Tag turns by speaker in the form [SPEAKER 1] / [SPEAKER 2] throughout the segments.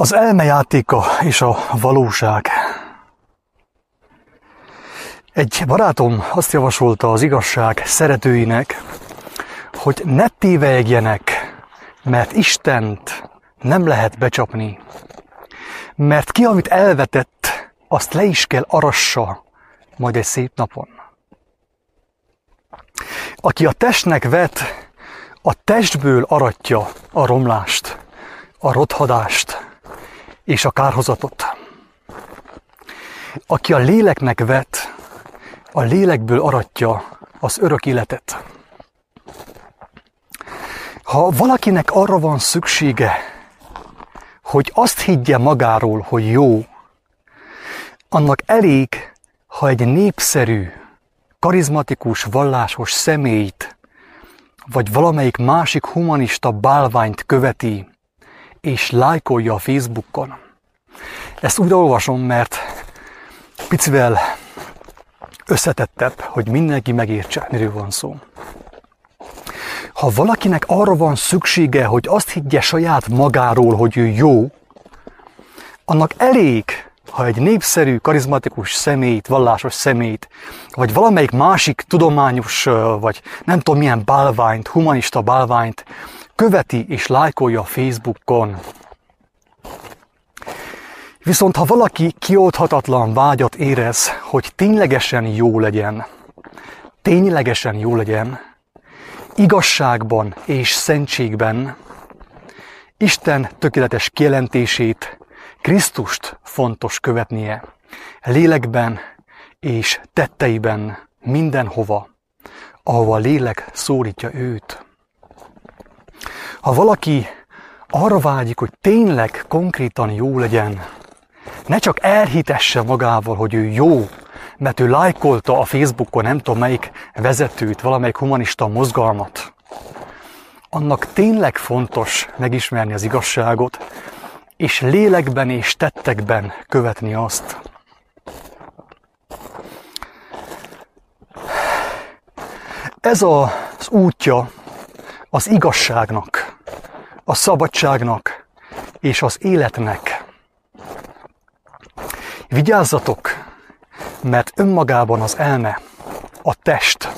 [SPEAKER 1] Az elmejátéka és a valóság. Egy barátom azt javasolta az igazság szeretőinek, hogy ne tévegjenek, mert Istent nem lehet becsapni. Mert ki, amit elvetett, azt le is kell arassa majd egy szép napon. Aki a testnek vet, a testből aratja a romlást, a rothadást, és a kárhozatot. Aki a léleknek vet, a lélekből aratja az örök életet. Ha valakinek arra van szüksége, hogy azt higgye magáról, hogy jó, annak elég, ha egy népszerű, karizmatikus, vallásos személyt, vagy valamelyik másik humanista bálványt követi, és lájkolja a Facebookon. Ezt úgy olvasom, mert picivel összetettebb, hogy mindenki megértse, miről van szó. Ha valakinek arra van szüksége, hogy azt higgye saját magáról, hogy ő jó, annak elég, ha egy népszerű, karizmatikus személyt, vallásos személyt, vagy valamelyik másik tudományos, vagy nem tudom milyen bálványt, humanista bálványt követi és lájkolja Facebookon. Viszont ha valaki kioldhatatlan vágyat érez, hogy ténylegesen jó legyen, ténylegesen jó legyen, igazságban és szentségben, Isten tökéletes kijelentését, Krisztust fontos követnie, lélekben és tetteiben mindenhova, ahova a lélek szólítja őt. Ha valaki arra vágyik, hogy tényleg konkrétan jó legyen, ne csak elhitesse magával, hogy ő jó, mert ő lájkolta a Facebookon nem tudom melyik vezetőt, valamelyik humanista mozgalmat. Annak tényleg fontos megismerni az igazságot, és lélekben és tettekben követni azt. Ez az útja az igazságnak, a szabadságnak és az életnek. Vigyázzatok, mert önmagában az elme, a test,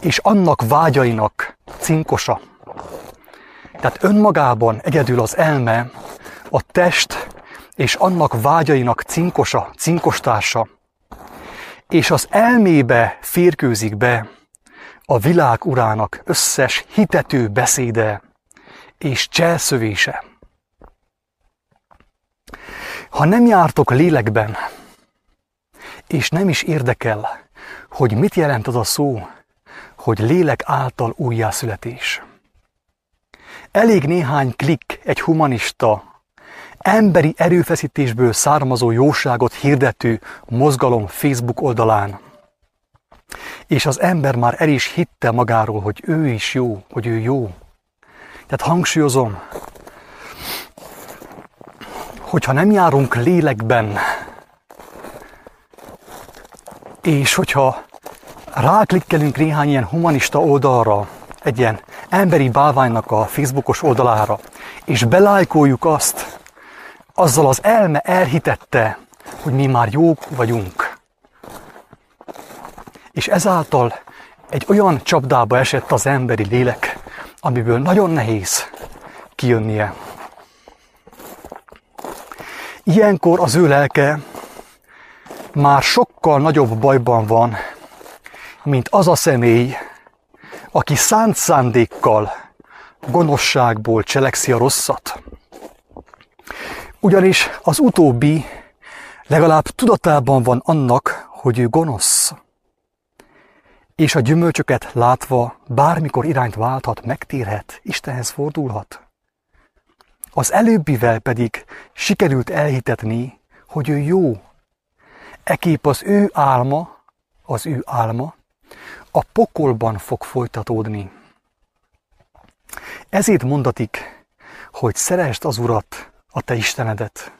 [SPEAKER 1] és annak vágyainak cinkosa. Tehát önmagában egyedül az elme, a test és annak vágyainak cinkosa, cinkostársa, és az elmébe férkőzik be a világ urának összes hitető beszéde és cselszövése. Ha nem jártok lélekben, és nem is érdekel, hogy mit jelent az a szó, hogy lélek által újjászületés. Elég néhány klik egy humanista, emberi erőfeszítésből származó jóságot hirdető mozgalom Facebook oldalán, és az ember már el is hitte magáról, hogy ő is jó, hogy ő jó. Tehát hangsúlyozom, hogyha nem járunk lélekben, és hogyha ráklikkelünk néhány ilyen humanista oldalra, egy ilyen emberi bálványnak a Facebookos oldalára, és belájkoljuk azt, azzal az elme elhitette, hogy mi már jók vagyunk. És ezáltal egy olyan csapdába esett az emberi lélek, amiből nagyon nehéz kijönnie. Ilyenkor az ő lelke már sokkal nagyobb bajban van, mint az a személy, aki szánt szándékkal, gonoszságból cselekszi a rosszat. Ugyanis az utóbbi legalább tudatában van annak, hogy ő gonosz. És a gyümölcsöket látva bármikor irányt válthat, megtérhet, Istenhez fordulhat. Az előbbivel pedig sikerült elhitetni, hogy ő jó. Ekép az ő álma, az ő álma, a pokolban fog folytatódni. Ezért mondatik, hogy szeresd az Urat, a te Istenedet.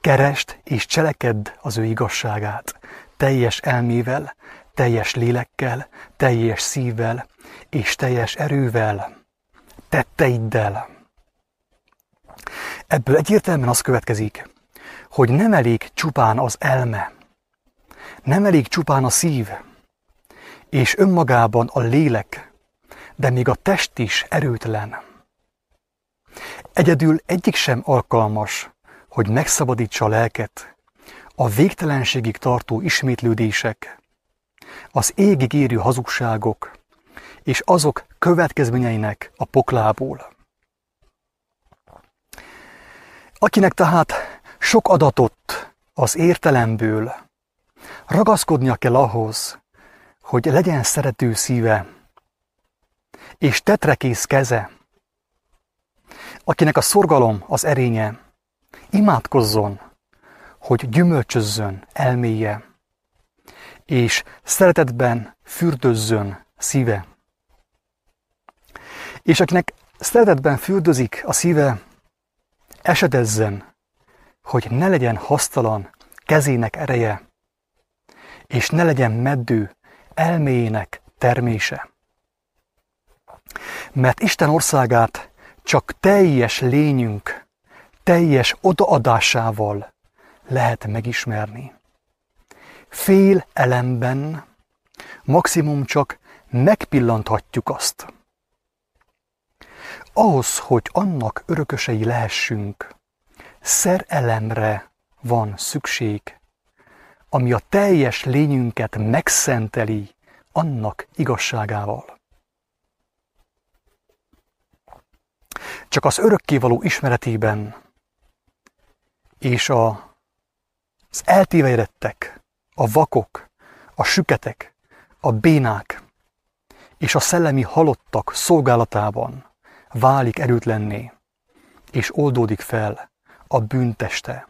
[SPEAKER 1] Kerest és cselekedd az ő igazságát, teljes elmével, teljes lélekkel, teljes szívvel és teljes erővel, tetteiddel. Ebből egyértelműen az következik, hogy nem elég csupán az elme, nem elég csupán a szív, és önmagában a lélek, de még a test is erőtlen. Egyedül egyik sem alkalmas, hogy megszabadítsa a lelket, a végtelenségig tartó ismétlődések, az égig érő hazugságok és azok következményeinek a poklából. Akinek tehát sok adatot az értelemből ragaszkodnia kell ahhoz, hogy legyen szerető szíve és tetrekész keze, akinek a szorgalom az erénye, imádkozzon, hogy gyümölcsözzön elméje, és szeretetben fürdözzön szíve. És akinek szeretetben fürdözik a szíve, esedezzen, hogy ne legyen hasztalan kezének ereje, és ne legyen meddő elméjének termése. Mert Isten országát csak teljes lényünk, teljes odaadásával lehet megismerni. Fél elemben maximum csak megpillanthatjuk azt. Ahhoz, hogy annak örökösei lehessünk, szerelemre van szükség, ami a teljes lényünket megszenteli annak igazságával. Csak az örökkévaló ismeretében és az eltévejedettek, a vakok, a süketek, a bénák és a szellemi halottak szolgálatában válik erőtlenné, és oldódik fel a bűnteste,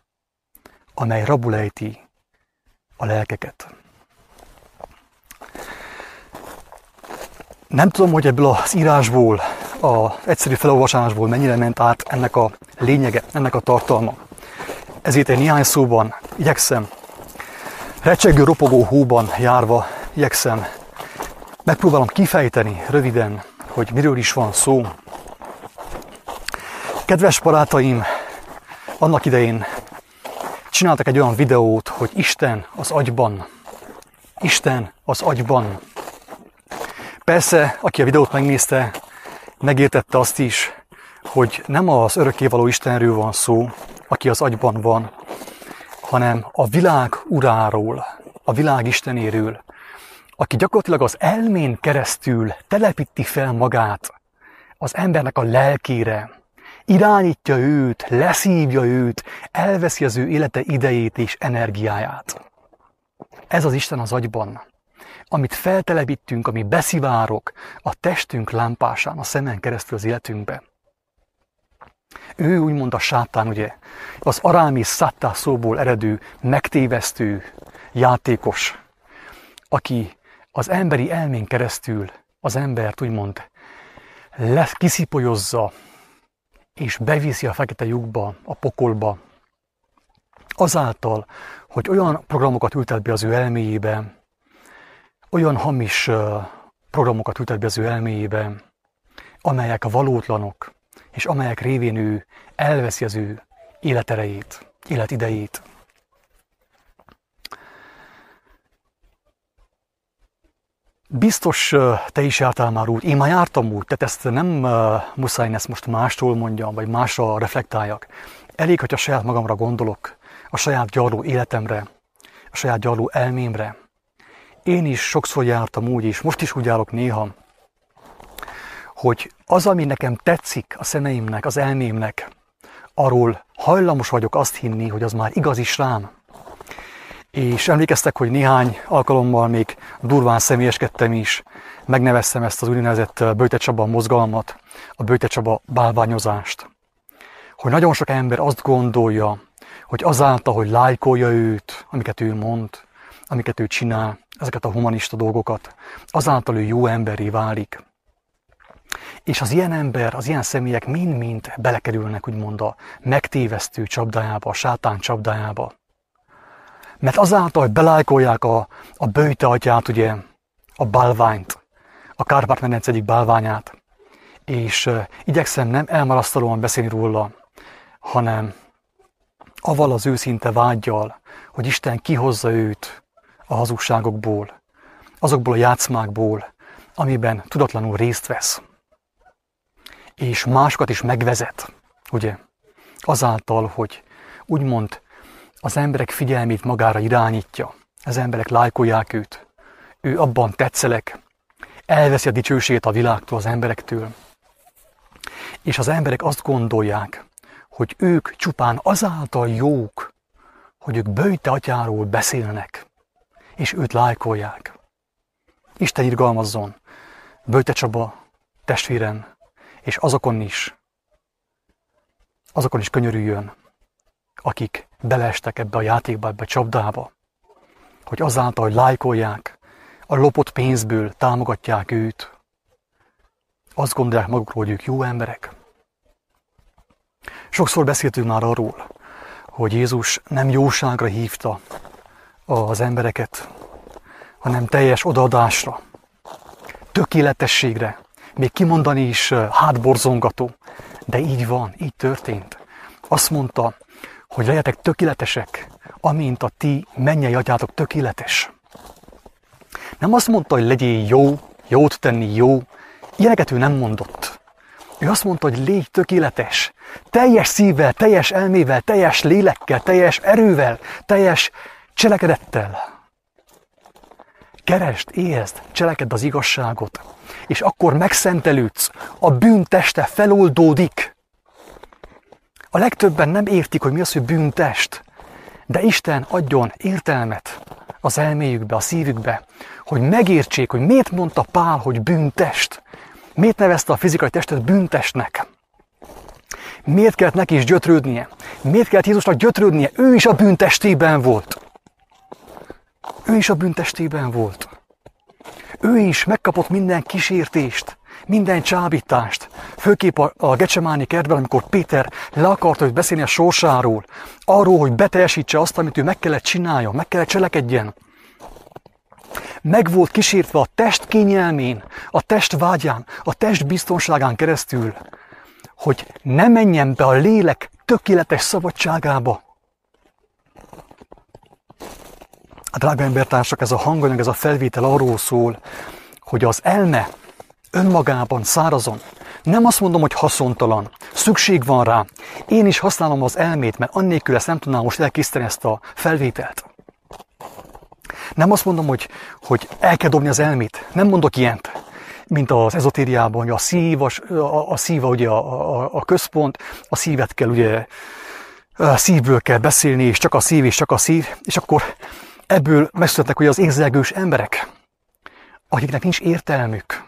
[SPEAKER 1] amely rabulejti a lelkeket. Nem tudom, hogy ebből az írásból, az egyszerű felolvasásból mennyire ment át ennek a lényege, ennek a tartalma. Ezért egy néhány szóban igyekszem, recsegő, ropogó hóban járva igyekszem, megpróbálom kifejteni röviden, hogy miről is van szó. Kedves barátaim, annak idején csináltak egy olyan videót, hogy Isten az agyban. Isten az agyban. Persze, aki a videót megnézte, megértette azt is, hogy nem az örökkévaló Istenről van szó, aki az agyban van, hanem a világ uráról, a világ Istenéről, aki gyakorlatilag az elmén keresztül telepíti fel magát az embernek a lelkére, irányítja őt, leszívja őt, elveszi az ő élete idejét és energiáját. Ez az Isten az agyban, amit feltelepítünk, ami beszivárok a testünk lámpásán, a szemen keresztül az életünkbe. Ő úgymond a sátán, ugye, az arámi szattá szóból eredő, megtévesztő játékos, aki az emberi elmén keresztül az embert úgymond lesz, kiszipolyozza, és beviszi a fekete lyukba, a pokolba, azáltal, hogy olyan programokat ültet be az ő elméjébe, olyan hamis programokat ültet be az ő elméjébe, amelyek valótlanok, és amelyek révén ő elveszi az ő életerejét, életidejét. Biztos te is jártál már úgy, én már jártam úgy, tehát ezt nem muszáj ezt most mástól mondjam, vagy másra reflektáljak. Elég, hogy a saját magamra gondolok, a saját gyarló életemre, a saját gyarló elmémre. Én is sokszor jártam úgy is, most is úgy járok néha, hogy az, ami nekem tetszik a szemeimnek, az elmémnek, arról hajlamos vagyok azt hinni, hogy az már igaz is rám. És emlékeztek, hogy néhány alkalommal még durván személyeskedtem is, megneveztem ezt az úgynevezett Böjte Csaba mozgalmat, a Böjte Csaba bálványozást. Hogy nagyon sok ember azt gondolja, hogy azáltal, hogy lájkolja őt, amiket ő mond, amiket ő csinál, ezeket a humanista dolgokat, azáltal ő jó emberé válik. És az ilyen ember, az ilyen személyek mind-mind belekerülnek úgymond a megtévesztő csapdájába, a sátán csapdájába. Mert azáltal, hogy belájkolják a, a bőjte atyát, ugye, a bálványt, a Kárpát-medence egyik bálványát, és uh, igyekszem nem elmarasztalóan beszélni róla, hanem aval az őszinte vágyjal, hogy Isten kihozza őt a hazugságokból, azokból a játszmákból, amiben tudatlanul részt vesz. És másokat is megvezet, ugye? Azáltal, hogy úgymond az emberek figyelmét magára irányítja, az emberek lájkolják őt, ő abban tetszelek, elveszi a dicsőséget a világtól, az emberektől. És az emberek azt gondolják, hogy ők csupán azáltal jók, hogy ők bőjte atyáról beszélnek, és őt lájkolják. Isten irgalmazzon, Bőte Csaba testvéren, és azokon is, azokon is könyörüljön, akik beleestek ebbe a játékba, ebbe a csapdába, hogy azáltal, hogy lájkolják, a lopott pénzből támogatják őt, azt gondolják magukról, hogy ők jó emberek. Sokszor beszéltünk már arról, hogy Jézus nem jóságra hívta az embereket, hanem teljes odaadásra, tökéletességre, még kimondani is hátborzongató, de így van, így történt. Azt mondta, hogy legyetek tökéletesek, amint a ti mennyei atyátok tökéletes. Nem azt mondta, hogy legyél jó, jót tenni jó, ilyeneket ő nem mondott. Ő azt mondta, hogy légy tökéletes, teljes szívvel, teljes elmével, teljes lélekkel, teljes erővel, teljes cselekedettel. Keresd, éhezd, cselekedd az igazságot, és akkor megszentelődsz, a bűnteste feloldódik. A legtöbben nem értik, hogy mi az, hogy bűntest, de Isten adjon értelmet az elméjükbe, a szívükbe, hogy megértsék, hogy miért mondta Pál, hogy bűntest. Miért nevezte a fizikai testet bűntestnek? Miért kellett neki is gyötrődnie? Miért kellett Jézusnak gyötrődnie? Ő is a bűntestében volt. Ő is a bűntestében volt. Ő is megkapott minden kísértést, minden csábítást. Főképp a, a Gecsemáni kertben, amikor Péter le akarta hogy beszélni a sorsáról, arról, hogy beteljesítse azt, amit ő meg kellett csinálja, meg kellett cselekedjen. Meg volt kísértve a test kényelmén, a test vágyán, a test biztonságán keresztül, hogy ne menjen be a lélek tökéletes szabadságába. A drága embertársak, ez a hanganyag, ez a felvétel arról szól, hogy az elme önmagában szárazon. Nem azt mondom, hogy haszontalan. Szükség van rá. Én is használom az elmét, mert annélkül ezt nem tudnám most elkészíteni ezt a felvételt. Nem azt mondom, hogy, hogy el kell dobni az elmét. Nem mondok ilyent, mint az ezotériában, hogy a szív, a, a szíva ugye a, a, a központ, a szívet kell ugye a szívből kell beszélni, és csak a szív, és csak a szív, és akkor ebből megszületnek ugye az érzelgős emberek, akiknek nincs értelmük,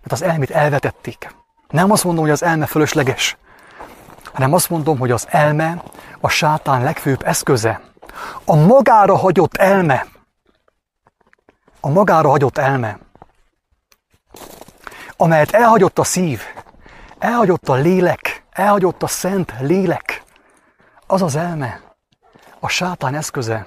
[SPEAKER 1] mert az elmét elvetették. Nem azt mondom, hogy az elme fölösleges, hanem azt mondom, hogy az elme a sátán legfőbb eszköze. A magára hagyott elme, a magára hagyott elme, amelyet elhagyott a szív, elhagyott a lélek, elhagyott a szent lélek, az az elme, a sátán eszköze,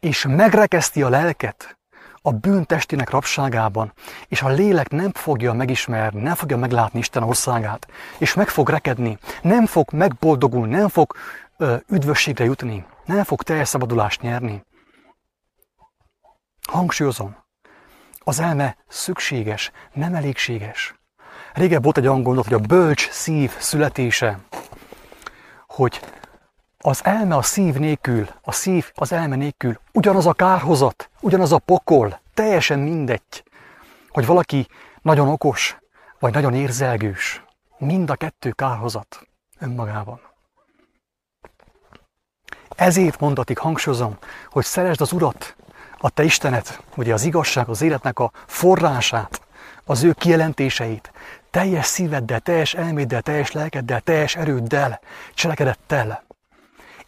[SPEAKER 1] és megrekeszti a lelket a bűn testének rabságában, és a lélek nem fogja megismerni, nem fogja meglátni Isten országát, és meg fog rekedni, nem fog megboldogulni, nem fog ö, üdvösségre jutni, nem fog teljes szabadulást nyerni. Hangsúlyozom, az elme szükséges, nem elégséges. Régebb volt egy angol hogy a bölcs szív születése, hogy az elme a szív nélkül, a szív az elme nélkül ugyanaz a kárhozat, ugyanaz a pokol, teljesen mindegy, hogy valaki nagyon okos, vagy nagyon érzelgős. Mind a kettő kárhozat önmagában. Ezért mondatik, hangsúlyozom, hogy szeresd az Urat, a te Istenet, ugye az igazság, az életnek a forrását, az ő kijelentéseit, teljes szíveddel, teljes elméddel, teljes lelkeddel, teljes erőddel, cselekedettel.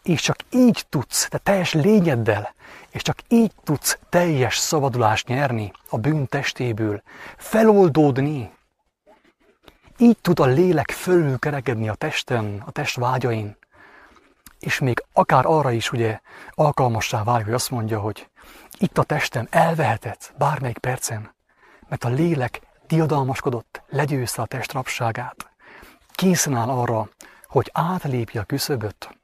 [SPEAKER 1] És csak így tudsz, te teljes lényeddel, és csak így tudsz teljes szabadulást nyerni a bűn testéből, feloldódni. Így tud a lélek fölül kerekedni a testen, a test vágyain. És még akár arra is ugye alkalmassá válik, hogy azt mondja, hogy itt a testem elvehetett bármelyik percen, mert a lélek diadalmaskodott, legyőzte a test rabságát. Készen áll arra, hogy átlépje a küszöböt,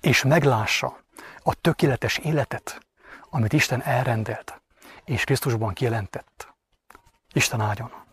[SPEAKER 1] és meglássa a tökéletes életet, amit Isten elrendelt, és Krisztusban kijelentett. Isten áldjon!